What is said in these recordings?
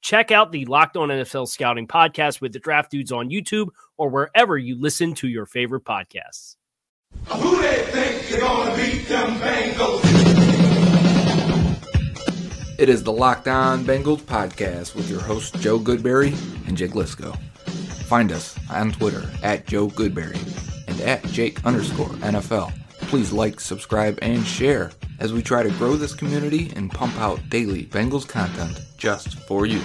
Check out the Locked On NFL Scouting podcast with the draft dudes on YouTube or wherever you listen to your favorite podcasts. Who they think they're gonna beat them Bengals? It is the Locked On Bengals podcast with your hosts Joe Goodberry and Jake Liskow. Find us on Twitter at Joe Goodberry and at Jake underscore NFL. Please like, subscribe, and share as we try to grow this community and pump out daily Bengals content just for you.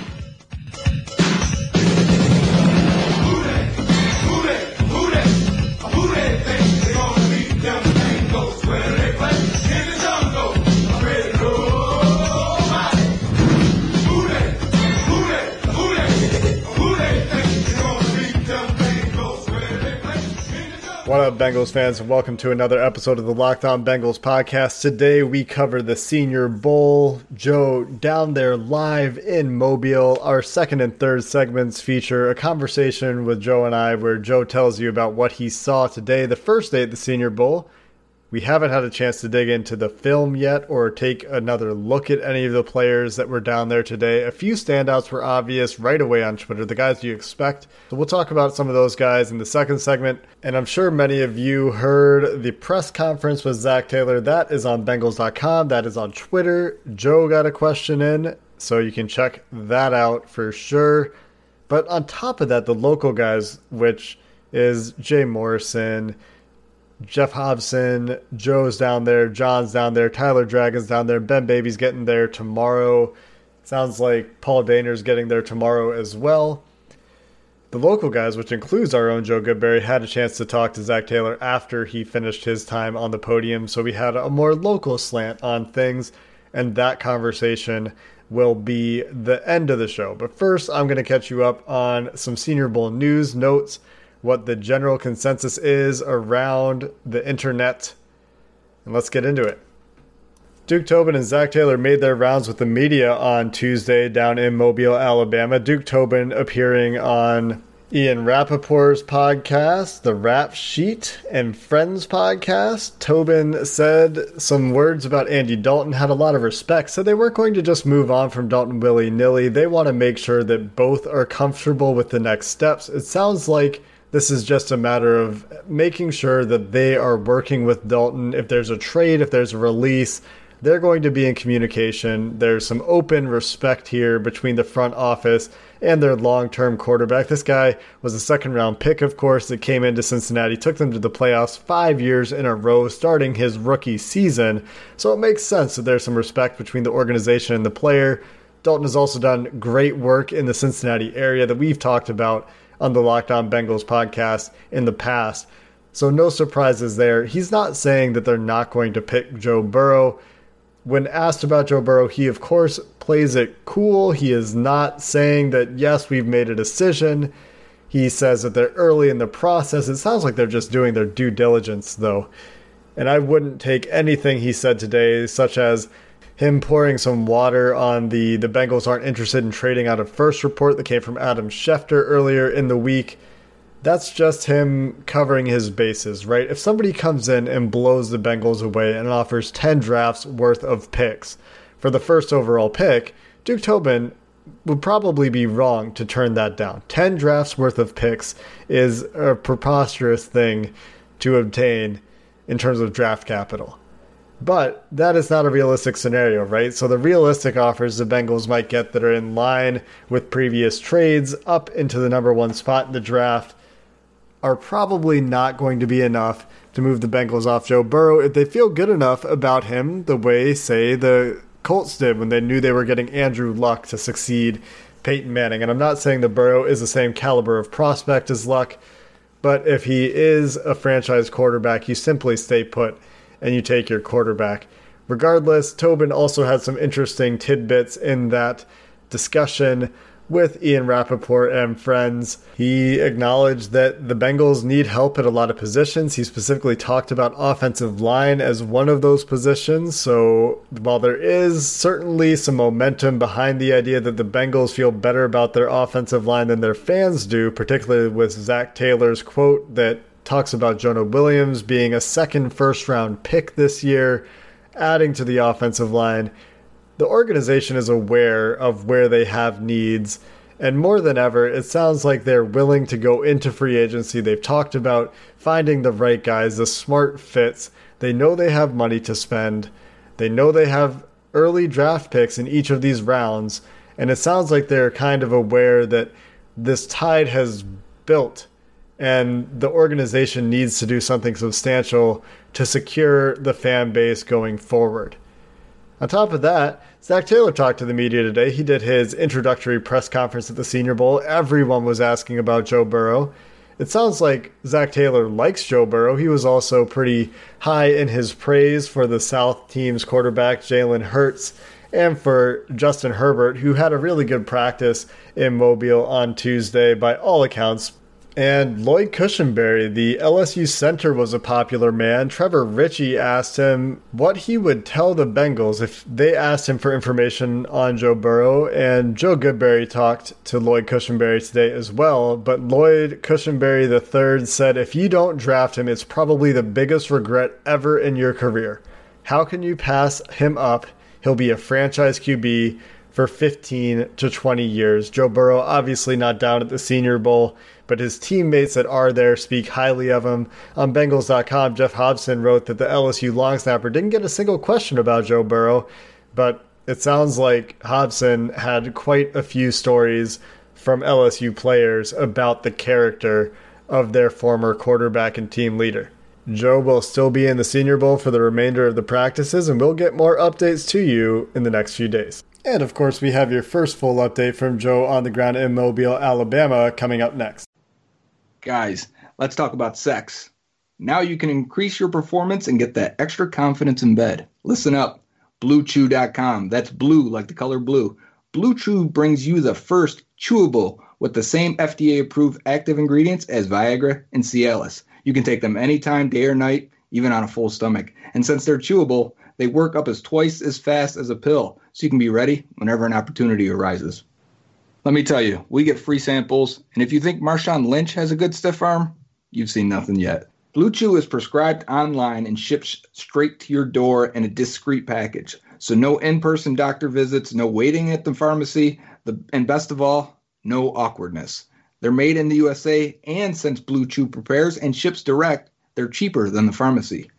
What up, Bengals fans, and welcome to another episode of the Locked On Bengals podcast. Today we cover the Senior Bowl. Joe down there live in Mobile. Our second and third segments feature a conversation with Joe and I where Joe tells you about what he saw today, the first day at the Senior Bowl. We haven't had a chance to dig into the film yet or take another look at any of the players that were down there today. A few standouts were obvious right away on Twitter, the guys you expect. So we'll talk about some of those guys in the second segment. And I'm sure many of you heard the press conference with Zac Taylor. That is on Bengals.com, that is on Twitter. Joe got a question in, so you can check that out for sure. But on top of that, the local guys, which is Jay Morrison, Geoff Hobson, Joe's down there, John's down there, Tyler Dragon's down there, Ben Baby's getting there tomorrow. Sounds like Paul Dehner's getting there tomorrow as well. The local guys, which includes our own Joe Goodberry, had a chance to talk to Zac Taylor after he finished his time on the podium, so we had a more local slant on things, and that conversation will be the end of the show. But first, I'm going to catch you up on some Senior Bowl news, notes, what the general consensus is around the internet, and let's get into it. Duke Tobin and Zac Taylor made their rounds with the media on Tuesday down in Mobile, Alabama. Duke Tobin appearing on Ian Rapoport's podcast, The Rap Sheet, and Friends podcast. Tobin said some words about Andy Dalton, had a lot of respect, said they weren't going to just move on from Dalton willy nilly. They want to make sure that both are comfortable with the next steps. It sounds like this is just a matter of making sure that they are working with Dalton. If there's a trade, if there's a release, they're going to be in communication. There's some open respect here between the front office and their long term quarterback. This guy was a second round pick, of course, that came into Cincinnati, took them to the playoffs five years in a row, starting his rookie season. So it makes sense that there's some respect between the organization and the player. Dalton has also done great work in the Cincinnati area that we've talked about on the Locked On Bengals podcast in the past. So no surprises there. He's not saying that they're not going to pick Joe Burrow. When asked about Joe Burrow, he of course plays it cool. He is not saying that yes, we've made a decision. He says that they're early in the process. It sounds like they're just doing their due diligence though. And I wouldn't take anything he said today such as him pouring some water on the the Bengals aren't interested in trading out a first report that came from Adam Schefter earlier in the week. That's just him covering his bases, right? If somebody comes in and blows the Bengals away and offers 10 drafts worth of picks for the first overall pick, Duke Tobin would probably be wrong to turn that down. 10 drafts worth of picks is a preposterous thing to obtain in terms of draft capital. But that is not a realistic scenario, right? So the realistic offers the Bengals might get that are in line with previous trades up into the number one spot in the draft are probably not going to be enough to move the Bengals off Joe Burrow if they feel good enough about him the way, say, the Colts did when they knew they were getting Andrew Luck to succeed Peyton Manning. And I'm not saying the Burrow is the same caliber of prospect as Luck, but if he is a franchise quarterback, you simply stay put and you take your quarterback. Regardless, Tobin also had some interesting tidbits in that discussion with Ian Rapoport and friends. He acknowledged that the Bengals need help at a lot of positions. He specifically talked about offensive line as one of those positions. So while there is certainly some momentum behind the idea that the Bengals feel better about their offensive line than their fans do, particularly with Zac Taylor's quote that talks about Jonah Williams being a second first round pick this year, adding to the offensive line the organization is aware of where they have needs. And more than ever, it sounds like they're willing to go into free agency. They've talked about finding the right guys, the smart fits. They know they have money to spend. They know they have early draft picks in each of these rounds. And it sounds like they're kind of aware that this tide has built and the organization needs to do something substantial to secure the fan base going forward. On top of that, Zac Taylor talked to the media today. He did his introductory press conference at the Senior Bowl. Everyone was asking about Joe Burrow. It sounds like Zac Taylor likes Joe Burrow. He was also pretty high in his praise for the South team's quarterback, Jalen Hurts, and for Justin Herbert, who had a really good practice in Mobile on Tuesday by all accounts. And Lloyd Cushenberry, the LSU center, was a popular man. Trevor Ritchie asked him what he would tell the Bengals if they asked him for information on Joe Burrow. And Joe Goodberry talked to Lloyd Cushenberry today as well. But Lloyd Cushenberry III said, if you don't draft him, it's probably the biggest regret ever in your career. How can you pass him up? He'll be a franchise QB for 15 to 20 years. Joe Burrow, obviously not down at the Senior Bowl but his teammates that are there speak highly of him. On Bengals.com, Geoff Hobson wrote that the LSU long snapper didn't get a single question about Joe Burrow, but it sounds like Hobson had quite a few stories from LSU players about the character of their former quarterback and team leader. Joe will still be in the Senior Bowl for the remainder of the practices, and we'll get more updates to you in the next few days. And of course, we have your first full update from Joe on the ground in Mobile, Alabama, coming up next. Guys, let's talk about sex. Now you can increase your performance and get that extra confidence in bed. Listen up. BlueChew.com. That's blue like the color blue. Blue Chew brings you the first chewable with the same FDA approved active ingredients as Viagra and Cialis. You can take them anytime, day or night, even on a full stomach. And since they're chewable, they work up as twice as fast as a pill, so you can be ready whenever an opportunity arises. Let me tell you, we get free samples, and if you think Marshawn Lynch has a good stiff arm, you've seen nothing yet. Blue Chew is prescribed online and ships straight to your door in a discreet package. So no in-person doctor visits, no waiting at the pharmacy, the, and best of all, no awkwardness. They're made in the USA, and since Blue Chew prepares and ships direct, they're cheaper than the pharmacy.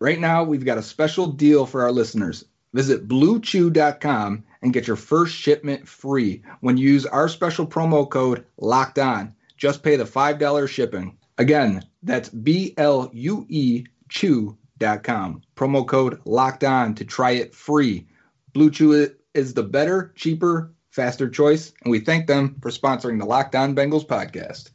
Right now, we've got a special deal for our listeners. Visit bluechew.com and get your first shipment free when you use our special promo code locked on. Just pay the $5 shipping. Again, that's B L U E chew.com. Promo code locked on to try it free. Blue Chew is the better, cheaper, faster choice, and we thank them for sponsoring the Locked On Bengals podcast.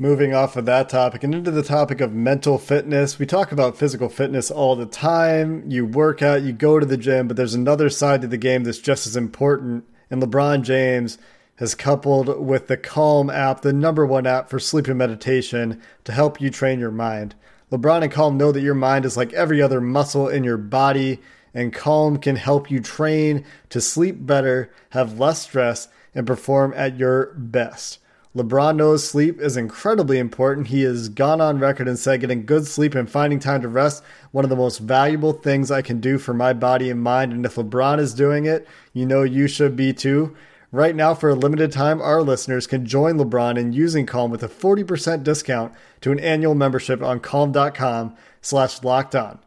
Moving off of that topic and into the topic of mental fitness, we talk about physical fitness all the time. You work out, you go to the gym, but there's another side to the game that's just as important. And LeBron James has coupled with the Calm app, the number one app for sleep and meditation, to help you train your mind. LeBron and Calm know that your mind is like every other muscle in your body, and Calm can help you train to sleep better, have less stress, and perform at your best. LeBron knows sleep is incredibly important. He has gone on record and said getting good sleep and finding time to rest one of the most valuable things I can do for my body and mind. And if LeBron is doing it, you know you should be too. Right now, for a limited time, our listeners can join LeBron in using Calm with a 40% discount to an annual membership on calm.com slash locked on.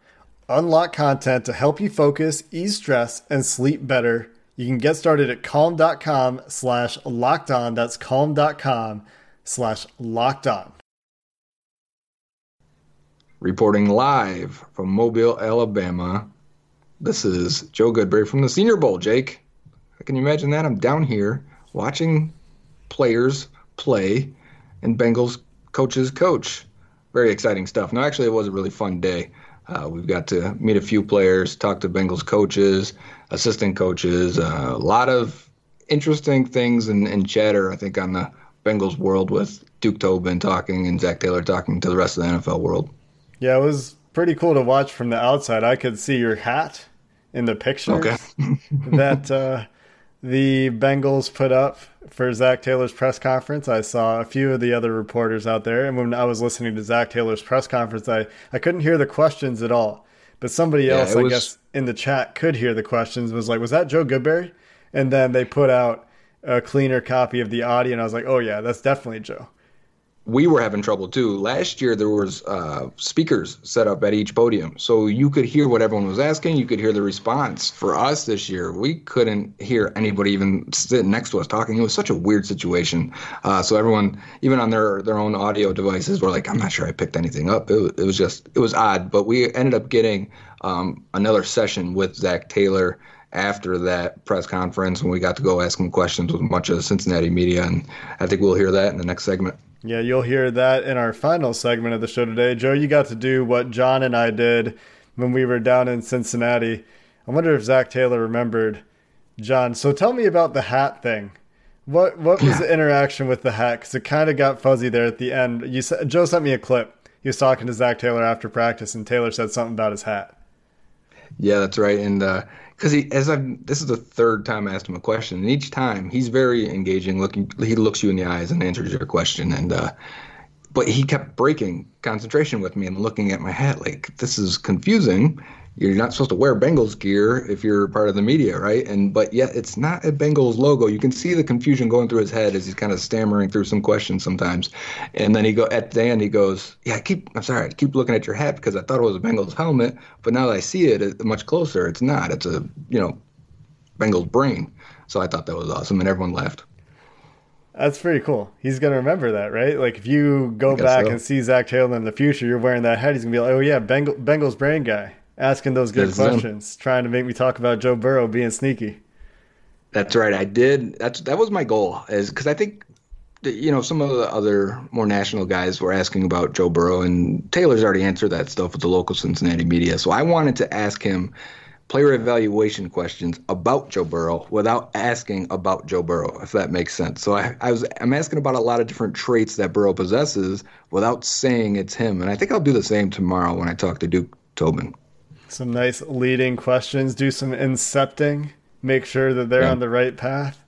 Unlock content to help you focus, ease stress, and sleep better. You can get started at calm.com slash locked on. That's calm.com slash locked on. Reporting live from Mobile, Alabama. This is Joe Goodberry from the Senior Bowl, Jake. Can you imagine that? I'm down here watching players play and Bengals coaches coach. Very exciting stuff. No, actually, it was a really fun day. Uh, we've got to meet a few players, talk to Bengals coaches, assistant coaches, uh, a lot of interesting things and, and chatter, I think, on the Bengals world with Duke Tobin talking and Zac Taylor talking to the rest of the NFL world. Yeah, it was pretty cool to watch from the outside. I could see your hat in the picture Okay. that uh, the Bengals put up for Zac Taylor's press conference. I saw a few of the other reporters out there, and when I was listening to Zac Taylor's press conference, I, I couldn't hear the questions at all. But somebody Yeah, else, I was- guess, in the chat could hear the questions. Was like, "Was that Joe Goodberry?" And then they put out a cleaner copy of the audio, and I was like, "Oh yeah, that's definitely Joe." We were having trouble too. Last year there was uh, speakers set up at each podium, so you could hear what everyone was asking. You could hear the response. For us this year, we couldn't hear anybody even sitting next to us talking. It was such a weird situation. Uh, so everyone, even on their their own audio devices, were like, "I'm not sure I picked anything up." It was, it was just it was odd, but we ended up getting um, another session with Zac Taylor after that press conference, when we got to go ask him questions with a bunch of Cincinnati media, and I think we'll hear that in the next segment. Yeah, you'll hear that in our final segment of the show today. Joe, you got to do what John and I did when we were down in Cincinnati. I wonder if Zac Taylor remembered John. So tell me about the hat thing. What what was the interaction with the hat? Because it kind of got fuzzy there at the end. You said, Joe sent me a clip. He was talking to Zac Taylor after practice, and Taylor said something about his hat. Yeah, that's right. And uh, because he, as I, this is the third time I asked him a question, and each time he's very engaging. Looking, he looks you in the eyes and answers your question. And uh, but he kept breaking concentration with me and looking at my hat like this is confusing. You're not supposed to wear Bengals gear if you're part of the media, right? And but yet it's not a Bengals logo. You can see the confusion going through his head as he's kind of stammering through some questions sometimes. And then he go at the end he goes, "Yeah, I keep I'm sorry, I keep looking at your hat because I thought it was a Bengals helmet, but now that I see it, much closer, it's not. It's a you know Bengals brain." So I thought that was awesome, and everyone laughed. That's pretty cool. He's gonna remember that, right? Like if you go back so. and see Zac Taylor in the future, you're wearing that hat. He's gonna be like, "Oh yeah, Bengal, Bengals brain guy." Asking those good questions, trying to make me talk about Joe Burrow being sneaky. That's right. I did. That's that was my goal, is because I think, you know, some of the other more national guys were asking about Joe Burrow, and Taylor's already answered that stuff with the local Cincinnati media. So I wanted to ask him player evaluation questions about Joe Burrow without asking about Joe Burrow, if that makes sense. So I, I was I'm asking about a lot of different traits that Burrow possesses without saying it's him, and I think I'll do the same tomorrow when I talk to Duke Tobin. Some nice leading questions. Do some incepting. Make sure that they're Yeah. on the right path.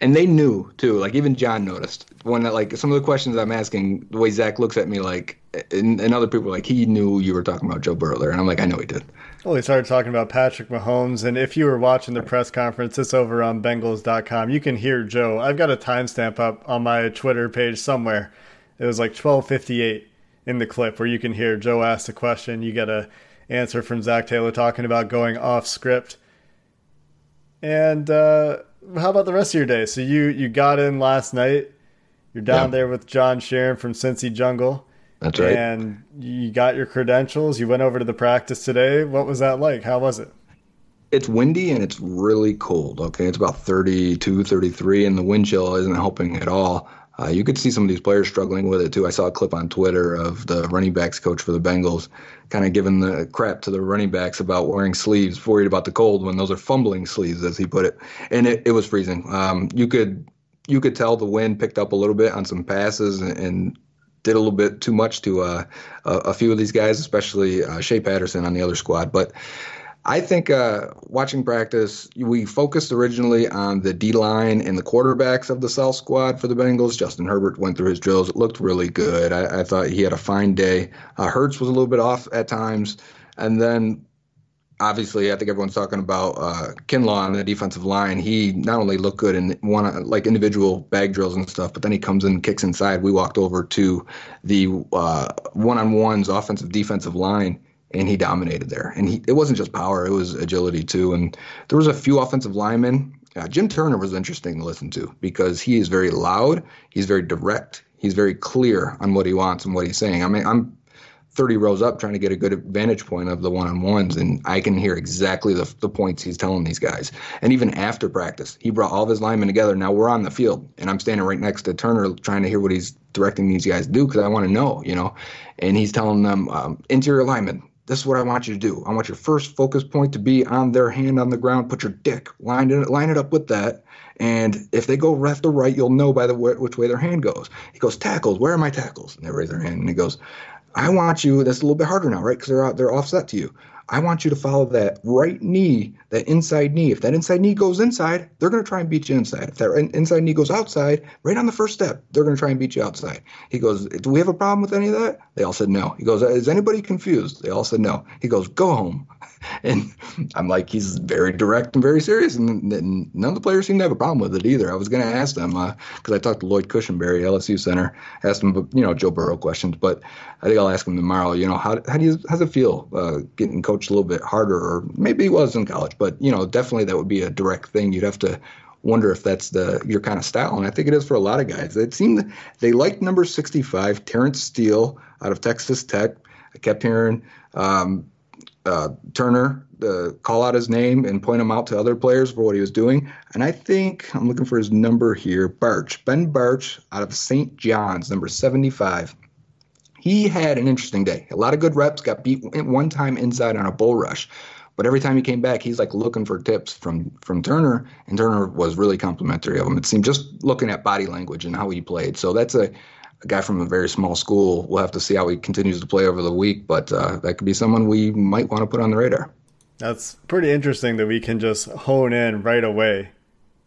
and they knew too. Like even John noticed when that, like some of the questions I'm asking, the way Zac looks at me, like and, and other people, like he knew you were talking about Joe Burrow there, and I'm like, I know he did. Well, he started talking about Patrick Mahomes, and if you were watching the press conference, it's over on Bengals.com. You can hear Joe. I've got a timestamp up on my Twitter page somewhere. It was like 12:58 in the clip where you can hear Joe ask a question. You get a answer from Zac Taylor talking about going off script. And uh, how about the rest of your day? So you you got in last night. You're down Yeah. there with John Sheeran from Cincy Jungle. That's right. And you got your credentials. You went over to the practice today. What was that like? How was it? it's windy and it's really cold. Okay, it's about 32, 33, and the wind chill isn't helping at all. Uh, you could see some of these players struggling with it too. I saw a clip on Twitter of the running backs coach for the Bengals kind of giving the crap to the running backs about wearing sleeves, worried about the cold when those are fumbling sleeves, as he put it. And it, it was freezing. Um, you could you could tell the wind picked up a little bit on some passes and, and did a little bit too much to uh, a, a few of these guys, especially uh, Shea Patterson on the other squad. But I think uh, watching practice, we focused originally on the D line and the quarterbacks of the South squad for the Bengals. Justin Herbert went through his drills. It looked really good. I, I thought he had a fine day. Uh, Hurts was a little bit off at times. And then obviously, I think everyone's talking about uh, Kinlaw on the defensive line. He not only looked good in one like individual bag drills and stuff, but then he comes in and kicks inside. We walked over to the uh, one-on-ones offensive defensive line, and he dominated there. And he, it wasn't just power; it was agility too. And there was a few offensive linemen. Uh, Jim Turner was interesting to listen to because he is very loud. He's very direct. He's very clear on what he wants and what he's saying. I mean, I'm 30 rows up trying to get a good vantage point of the one-on-ones and I can hear exactly the, the points he's telling these guys. And even after practice, he brought all of his linemen together. Now we're on the field and I'm standing right next to Turner trying to hear what he's directing these guys to do because I want to know, you know. And he's telling them um, interior linemen, this is what I want you to do. I want your first focus point to be on their hand on the ground. Put your dick, line it, line it up with that. And if they go left or right, you'll know by the way, which way their hand goes. He goes, tackles, where are my tackles? And they raise their hand and he goes, I want you, that's a little bit harder now, right? Because they're, out, they're offset to you. I want you to follow that right knee, that inside knee. If that inside knee goes inside, they're going to try and beat you inside. If that inside knee goes outside, right on the first step, they're going to try and beat you outside. He goes, Do we have a problem with any of that? They all said no. He goes, Is anybody confused? They all said no. He goes, Go home. And I'm like, He's very direct and very serious. And, and none of the players seem to have a problem with it either. I was going to ask them, because uh, I talked to Lloyd Cushenberry, LSU center, asked him, you know, Joe Burrow questions. But I think I'll ask him tomorrow, you know, how, how do you, how's it feel uh, getting coached a little bit harder? Or maybe he was in college, but, you know, definitely that would be a direct thing. You'd have to wonder if that's the your kind of style, and I think it is for a lot of guys. It seemed they liked number 65, Terence Steele out of Texas Tech. I kept hearing um, uh, Turner uh, call out his name and point him out to other players for what he was doing. And I think I'm looking for his number here, Bartch, Ben Bartch out of St. John's, number 75. He had an interesting day. A lot of good reps, got beat one time inside on a bull rush. But every time he came back, he's like looking for tips from from Turner, and Turner was really complimentary of him. It seemed just looking at body language and how he played. So that's a, a guy from a very small school. We'll have to see how he continues to play over the week, but uh, that could be someone we might want to put on the radar. That's pretty interesting that we can just hone in right away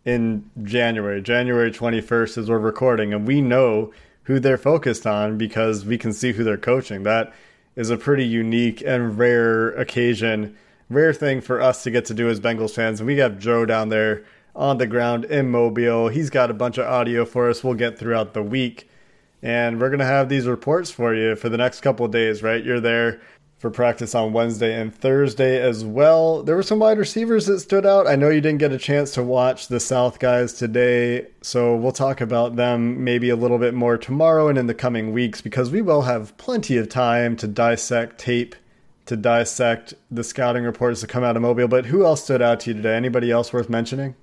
in January. January 21st is we're recording, and we know who they're focused on because we can see who they're coaching. That is a pretty unique and rare occasion rare thing for us to get to do as Bengals fans. And we have Joe down there on the ground in Mobile. He's got a bunch of audio for us we'll get throughout the week. And we're going to have these reports for you for the next couple of days, right? You're there for practice on Wednesday and Thursday as well. There were some wide receivers that stood out. I know you didn't get a chance to watch the South guys today, so we'll talk about them maybe a little bit more tomorrow and in the coming weeks because we will have plenty of time to dissect tape to dissect the scouting reports that come out of Mobile. But who else stood out to you today? Anybody else worth mentioning?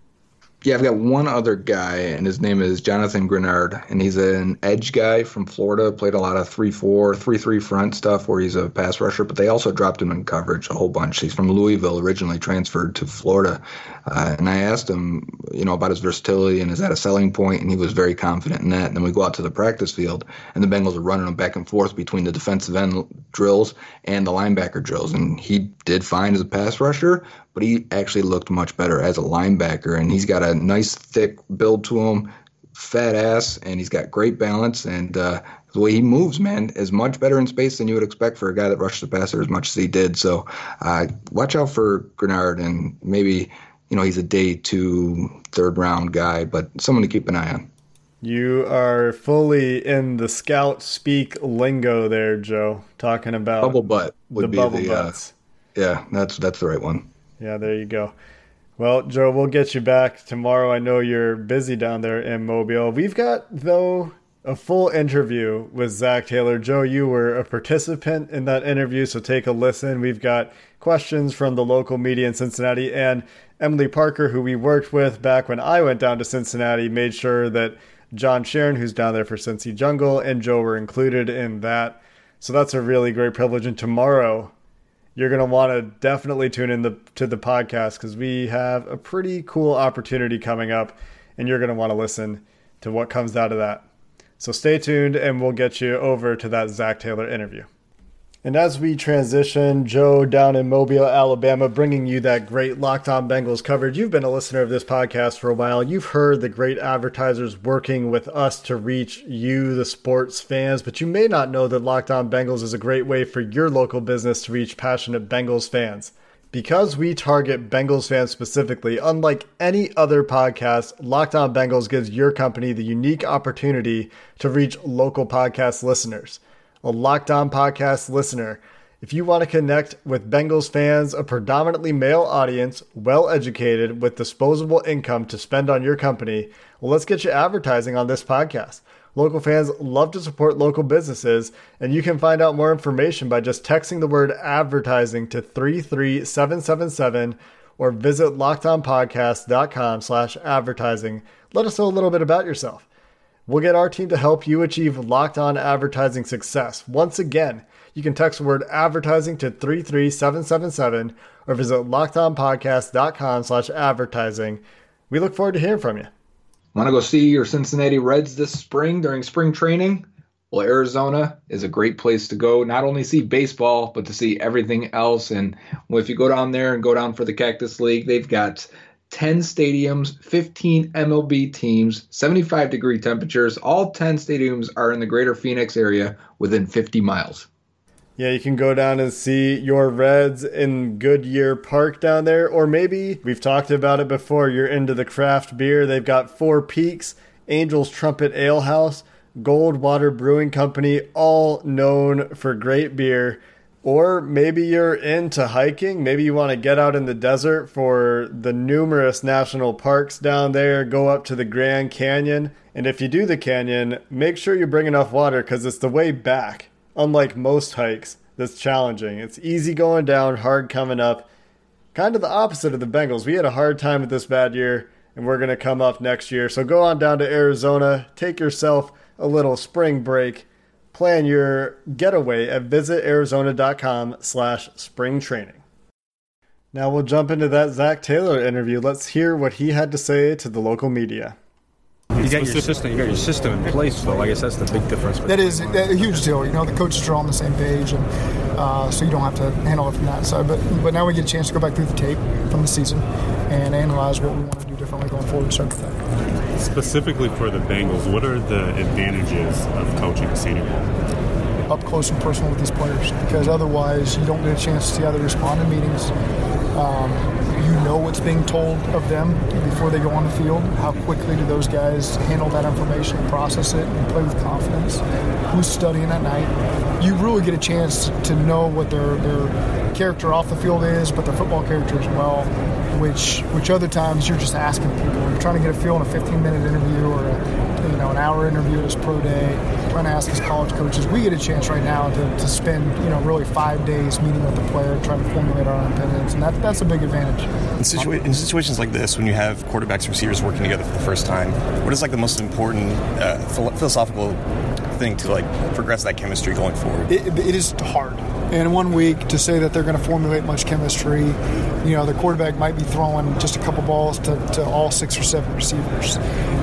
Yeah, I've got one other guy, and his name is Jonathan Greenard, and he's an edge guy from Florida. Played a lot of 3 4, 3 3 front stuff where he's a pass rusher, but they also dropped him in coverage a whole bunch. He's from Louisville, originally transferred to Florida. Uh, and I asked him, you know, about his versatility and is that a selling point? and he was very confident in that. And then we go out to the practice field, and the Bengals are running him back and forth between the defensive end drills and the linebacker drills. And he did fine as a pass rusher, but he actually looked much better as a linebacker. And he's got a nice, thick build to him, fat ass, and he's got great balance. And uh, the way he moves, man, is much better in space than you would expect for a guy that rushed the passer as much as he did. So uh, watch out for Greenard, and maybe you know he's a day two, third round guy, but someone to keep an eye on. You are fully in the scout speak lingo there, Joe. Talking about bubble butt would the be bubble the butts. Uh, yeah, that's that's the right one. Yeah, there you go. Well, Joe, we'll get you back tomorrow. I know you're busy down there in Mobile. We've got, though, a full interview with Zac Taylor. Joe, you were a participant in that interview, so take a listen. We've got questions from the local media in Cincinnati, and Emily Parker, who we worked with back when I went down to Cincinnati, made sure that John Sheeran, who's down there for Cincy Jungle, and Joe were included in that. So that's a really great privilege. And tomorrow, you're going to want to definitely tune in the, to the podcast because we have a pretty cool opportunity coming up, and you're going to want to listen to what comes out of that. So stay tuned, and we'll get you over to that Zac Taylor interview. And as we transition, Joe down in Mobile, Alabama, bringing you that great Locked On Bengals coverage. You've been a listener of this podcast for a while. You've heard the great advertisers working with us to reach you, the sports fans, but you may not know that Locked On Bengals is a great way for your local business to reach passionate Bengals fans. Because we target Bengals fans specifically, unlike any other podcast, Locked On Bengals gives your company the unique opportunity to reach local podcast listeners a Locked On podcast listener. If you want to connect with Bengals fans, a predominantly male audience, well educated, with disposable income to spend on your company, well, let's get you advertising on this podcast. Local fans love to support local businesses, and you can find out more information by just texting the word advertising to 33777 or visit lockedonpodcast.com slash advertising. Let us know a little bit about yourself. We'll get our team to help you achieve locked on advertising success. Once again, you can text the word advertising to 33777 or visit lockedonpodcast.com slash advertising. We look forward to hearing from you. Want to go see your Cincinnati Reds this spring during spring training? Well, Arizona is a great place to go, not only see baseball, but to see everything else. And if you go down there and go down for the Cactus League, they've got 10 stadiums, 15 MLB teams, 75 degree temperatures. All 10 stadiums are in the greater Phoenix area within 50 miles. Yeah, you can go down and see your Reds in Goodyear Park down there. Or maybe we've talked about it before. You're into the craft beer. They've got Four Peaks, Angel's Trumpet Ale House, Goldwater Brewing Company, all known for great beer. Or maybe you're into hiking. Maybe you want to get out in the desert for the numerous national parks down there, go up to the Grand Canyon. And if you do the canyon, make sure you bring enough water because it's the way back. Unlike most hikes, that's challenging. It's easy going down, hard coming up. Kind of the opposite of the Bengals. We had a hard time with this bad year, and we're going to come up next year. So go on down to Arizona, take yourself a little spring break plan your getaway at visitarizona.com slash spring training. Now we'll jump into that Zac Taylor interview. Let's hear what he had to say to the local media. You got your system. You got your system in place, though. I guess that's the big difference. That is a huge deal. You know, the coaches are all on the same page, and uh, so you don't have to handle it from that side. But but now we get a chance to go back through the tape from the season and analyze what we want to do differently going forward. So Specifically for the Bengals, what are the advantages of coaching a senior bowl? up close and personal with these players because otherwise you don't get a chance to see how they respond in meetings. Um, you know what's being told of them before they go on the field. How quickly do those guys handle that information, process it, and play with confidence? Who's studying at night? You really get a chance to know what their their character off the field is, but their football character as well. Which which other times you're just asking people. You're trying to get a feel in a 15 minute interview or a, you know an hour interview at his pro day. Trying to ask his college coaches. We get a chance right now to, to spend you know really five days meeting with the player, trying to formulate our own opinions, and that, that's a big advantage. In, situa- in situations like this, when you have quarterbacks and receivers working together for the first time, what is like the most important uh, philosophical thing to like progress that chemistry going forward? it, it is hard. And in one week, to say that they're going to formulate much chemistry, you know, the quarterback might be throwing just a couple balls to, to all six or seven receivers.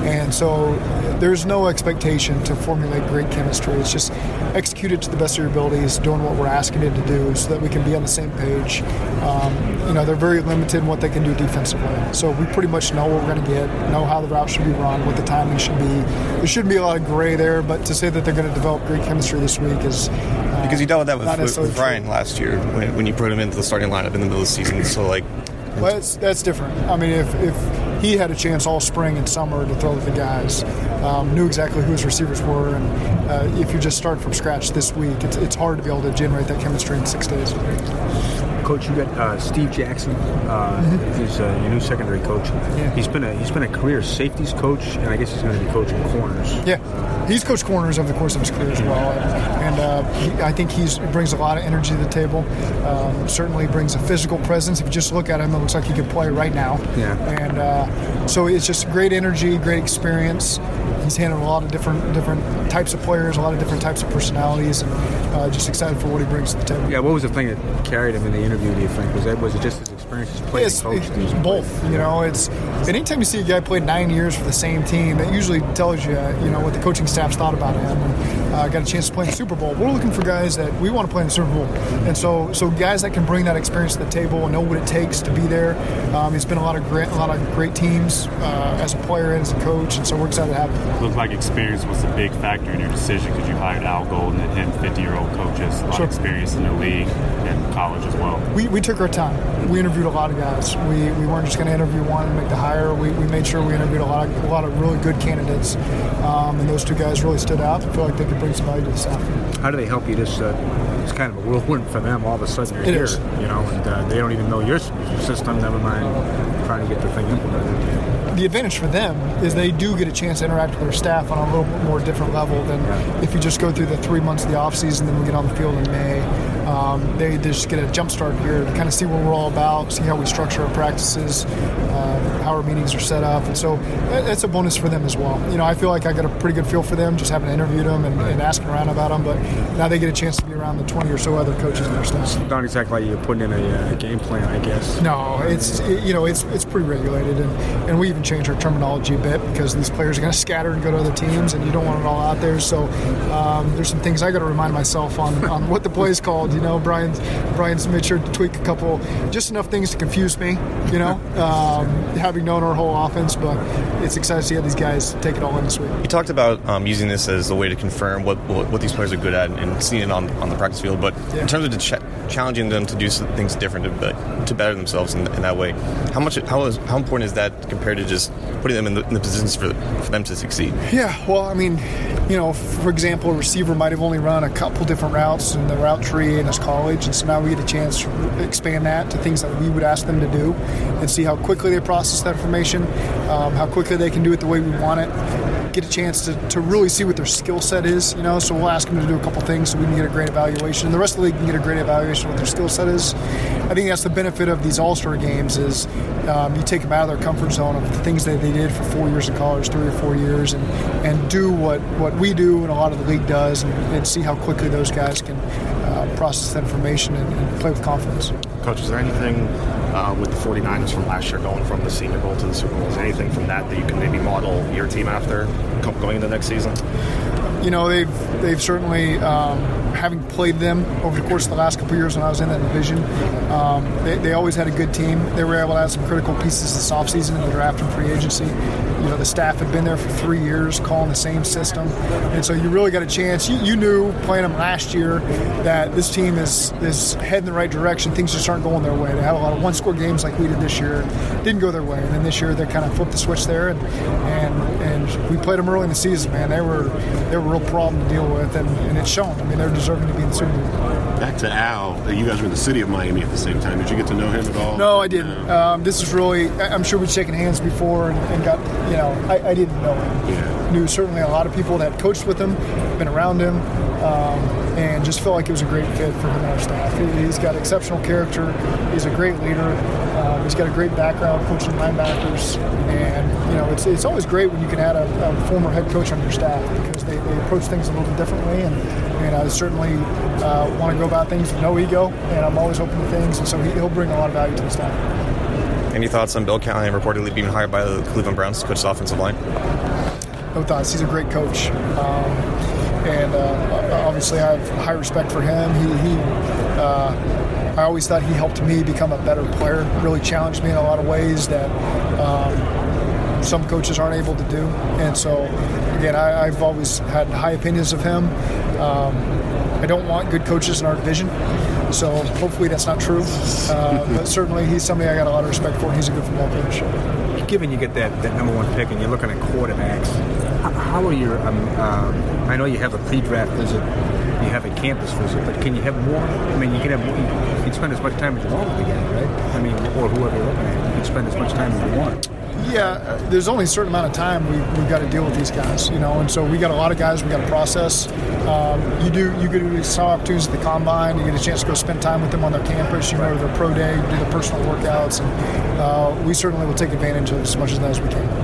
And so there's no expectation to formulate great chemistry. It's just execute it to the best of your abilities, doing what we're asking it to do so that we can be on the same page. Um, you know, they're very limited in what they can do defensively. So we pretty much know what we're going to get, know how the route should be run, what the timing should be. There shouldn't be a lot of gray there, but to say that they're going to develop great chemistry this week is. Because you dealt with that with, not with, necessarily with Ryan last year when, when you put him into the starting lineup in the middle of the season. So like, Well, that's, that's different. I mean, if, if he had a chance all spring and summer to throw with the guys, um, knew exactly who his receivers were, and uh, if you just start from scratch this week, it's, it's hard to be able to generate that chemistry in six days. Coach, you got uh, Steve Jackson. Uh, He's uh, your new secondary coach. Yeah. He's been a he's been a career safeties coach, and I guess he's going to be coaching corners. Yeah, he's coached corners over the course of his career as well, and, uh, he, I think he brings a lot of energy to the table. Um, certainly brings a physical presence. If you just look at him, it looks like he could play right now. Yeah. and uh, so it's just great energy, great experience. He's handled a lot of different different types of players, a lot of different types of personalities, and uh, just excited for what he brings to the table. Yeah. What was the thing that carried him in the interview? Do you think was that was it just his experience? experiences playing It's, and coaching it's these both, you know. It's anytime you see a guy play nine years for the same team, that usually tells you, you know, what the coaching staff's thought about him. And uh, got a chance to play in the Super Bowl. We're looking for guys that we want to play in the Super Bowl, and so so guys that can bring that experience to the table and know what it takes to be there. Um, he's been a lot of great, a lot of great teams uh, as a player and as a coach, and so we're excited to have him. Looked like experience was a big factor in your decision because you hired Al Golden and him, 50 year old coaches, a lot Sure. of experience in the league and college as well. We, we took our time. We interviewed a lot of guys. We, we weren't just going to interview one and make the hire. We, we made sure we interviewed a lot of, a lot of really good candidates, um, and those two guys really stood out. I feel like they could bring some value to the staff. How do they help you? This uh, it's kind of a whirlwind for them. All of a sudden you're It here, is. you know, and uh, they don't even know your, your system. Never mind trying to get the thing implemented. the advantage for them is they do get a chance to interact with their staff on a little bit more different level than if you just go through the three months of the offseason, then we get on the field in May. Um, they, they just get a jump start here to kind of see what we're all about, see how we structure our practices, uh, how our meetings are set up, and so that's a bonus for them as well. You know, I feel like I got a pretty good feel for them just having interviewed them and, and asking around about them, but now they get a chance to be around the 20 or so other coaches in their staff. Not exactly like you're putting in a, uh game plan, I guess. No, it's it- you know it's it's pretty regulated, and, and we even change our terminology a bit because these players are going to scatter and go to other teams, and you don't want it all out there. So um, there's some things I got to remind myself on, on what the play is called. You know, Brian's Brian's made sure to tweak a couple, just enough things to confuse me. You know, um, having known our whole offense, but it's exciting to see how these guys take it all in this week. You talked about um, using this as a way to confirm what, what, what these players are good at and seeing it on, on the practice field. But Yeah. in terms of the ch- challenging them to do things different to, to better themselves in, in that way, how much how is how important is that compared to just putting them in the, in the positions for for them to succeed? Yeah, well, I mean, you know, for example, a receiver might have only run a couple different routes in the route tree in his college, and so now we get a chance to expand that to things that we would ask them to do and see how quickly they process that information, um, how quickly they can do it the way we want it. Get a chance to, to really see what their skill set is, you know. So we'll ask them to do a couple things so we can get a great evaluation. And The rest of the league can get a great evaluation of what their skill set is. I think that's the benefit of these All Star games is um, you take them out of their comfort zone of the things that they did for four years in college, three or four years, and, and do what, what we do and a lot of the league does, and, and see how quickly those guys can uh, process that information and, and play with confidence. Coach, is there anything uh, with the 49ers from last year going from the Senior Bowl to the Super Bowl? Is there anything from that that you can maybe model your team after going into next season? you know they've they've certainly um, having played them over the course of the last couple years when I was in that division um, they, they always had a good team. They were able to add some critical pieces this offseason in the draft and free agency. You know the staff had been there for three years calling the same system. And so you really got a chance. You, you knew playing them last year that this team is is heading the right direction. Things just aren't going their way. They had a lot of one score games like we did this year. Didn't go their way. And then this year they kind of flipped the switch there and and, and we played them early in the season man. They were they were a real problem to deal with and, and it's shown. I mean they're deserving to be in the Super Bowl Back to Al. You guys were in the city of Miami at the same time. Did you get to know him at all? No, I didn't. Um, this is really, I'm sure we'd shaken hands before and, and got, you know, I, I didn't know him. Yeah. Knew certainly a lot of people that coached with him, been around him, um, and just felt like it was a great fit for him and our staff. He, he's got exceptional character. He's a great leader. Um, he's got a great background coaching linebackers. And, you know, it's, it's always great when you can add a, a former head coach on your staff because they, they approach things a little bit differently. And, and I certainly uh, want to go about things with no ego, and I'm always open to things. And so he, he'll bring a lot of value to the staff. Any thoughts on Bill Callahan reportedly being hired by the Cleveland Browns to coach the offensive line? no thoughts. He's a great coach, um, and uh, obviously I have high respect for him. He, he uh, I always thought he helped me become a better player. Really challenged me in a lot of ways that um, some coaches aren't able to do. And so, again, I, I've always had high opinions of him. Um, I don't want good coaches in our division. So hopefully that's not true, uh, but certainly he's somebody I got a lot of respect for. He's a good football coach. Given you get that, that number one pick and you're looking at quarterbacks, how, are your? Um, um, I know you have a pre-draft visit, you have a campus visit, but can you have more? I mean, you can have more, you can spend as much time as you want with the guy, right? I mean, or whoever you're looking at, you can spend as much time as you want. Yeah, uh, there's only a certain amount of time we, we've got to deal with these guys, you know, and so we got a lot of guys we got to process. Um, you do you get some opportunities at the combine, you get a chance to go spend time with them on their campus, you go to their pro day, do the personal workouts, and uh, we certainly will take advantage of as much of that as we can.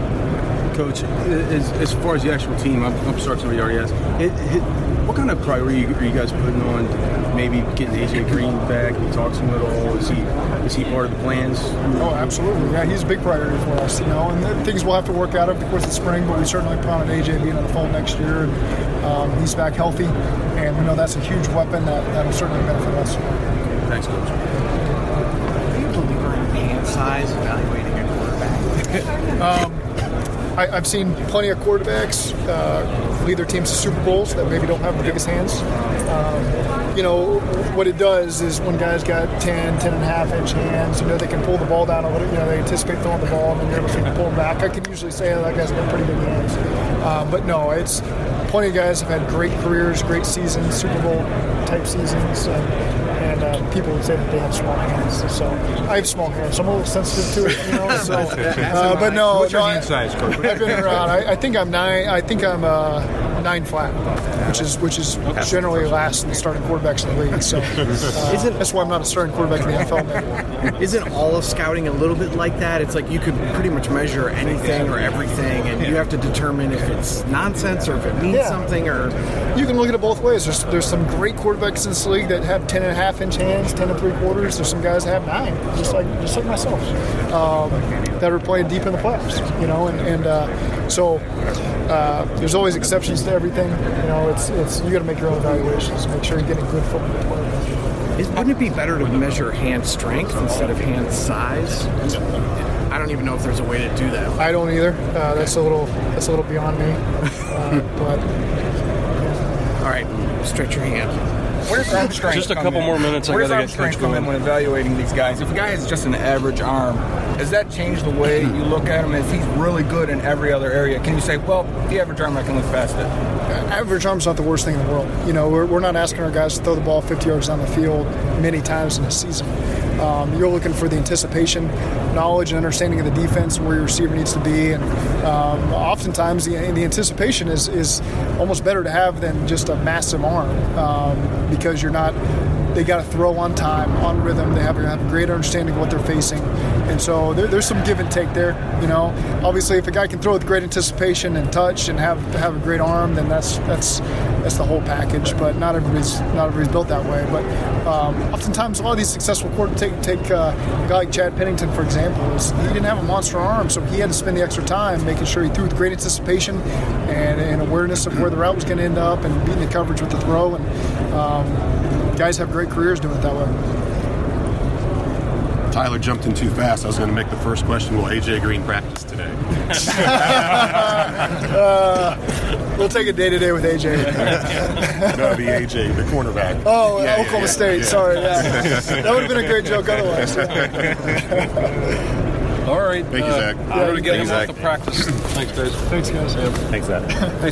Coach, as, as far as the actual team, I'm, I'm sorry somebody already asked. It, it, what kind of priority are you guys putting on maybe getting AJ Green back? He talks to him at all. Is he is he part of the plans? Oh, absolutely. Yeah, he's a big priority for us, you know, and then things will have to work out over the course of spring, but we certainly plan on AJ being on the fold next year. And, um, he's back healthy, and we know that's a huge weapon that, that'll certainly benefit us. Thanks, coach. hand size evaluating a quarterback? um, I, I've seen plenty of quarterbacks uh, lead their teams to Super Bowls that maybe don't have the biggest hands. Um, you know, what it does is when guys got 10, 10 and a half inch hands, you know, they can pull the ball down a little, you know, they anticipate throwing the ball and then they're able to pull them back. I can usually say that guy's got pretty big hands. Uh, but no, it's plenty of guys have had great careers, great seasons, Super Bowl type seasons. And uh, people would say that they have small hands. So I have small hands, so I'm a little sensitive to it, you know. So, uh, but no, What's your no, hand size, coach? I've been around. I, I think I'm nine. I think I'm uh, nine flat, which is which is generally last in the starting quarterbacks in the league. So uh, Isn't- that's why I'm not a starting quarterback in the NFL. Isn't all of scouting a little bit like that? It's like you could pretty much measure anything or everything, and you have to determine if it's nonsense or if it means Yeah. something. Or You can look at it both ways. There's there's some great quarterbacks in this league that have ten and a half inch hands, ten and three quarters. There's some guys that have nine, just like just like myself, um, that are playing deep in the playoffs. You know, and and uh, so uh, there's always exceptions to everything. You know, it's it's you got to make your own evaluations, make sure you're getting good football wouldn't it be better to measure hand strength instead of hand size? I don't even know if there's a way to do that. I don't either. Uh, that's a little that's a little beyond me. Uh, but All right, stretch your hand. Where's arm strength? Just a come couple in? more minutes, I gotta arm get strength Coach come in when evaluating these guys? If a guy has just an average arm, does that change the way you look at him? If he's really good in every other area, can you say, well, the average arm I can look past it? average arm's not the worst thing in the world. You know, we're, we're not asking our guys to throw the ball 50 yards down the field many times in a season. Um, you're looking for the anticipation, knowledge, and understanding of the defense, where your receiver needs to be, and um, oftentimes the, the anticipation is is almost better to have than just a massive arm um, because you're not. They got to throw on time, on rhythm. They have, to have a great understanding of what they're facing, and so there, there's some give and take there. You know, obviously, if a guy can throw with great anticipation and touch and have have a great arm, then that's that's that's the whole package. But not everybody's not everybody's built that way. But um, oftentimes, a lot of these successful quarterbacks take take uh, a guy like Chad Pennington, for example, is he didn't have a monster arm, so he had to spend the extra time making sure he threw with great anticipation and, and awareness of where the route was going to end up and beating the coverage with the throw. And um, guys have great careers doing it that way. Tyler jumped in too fast. I was going to make the first question Will AJ Green practice today? uh, we'll take it day to day with AJ. no, the AJ, the cornerback. Oh, Yeah, yeah, Oklahoma yeah, State. yeah. Sorry, yeah. that would have been a great joke otherwise. All right. Thank you, Zac. I'm going to get him you, off the practice. Thanks, guys. Thanks, guys. Thanks, Zac.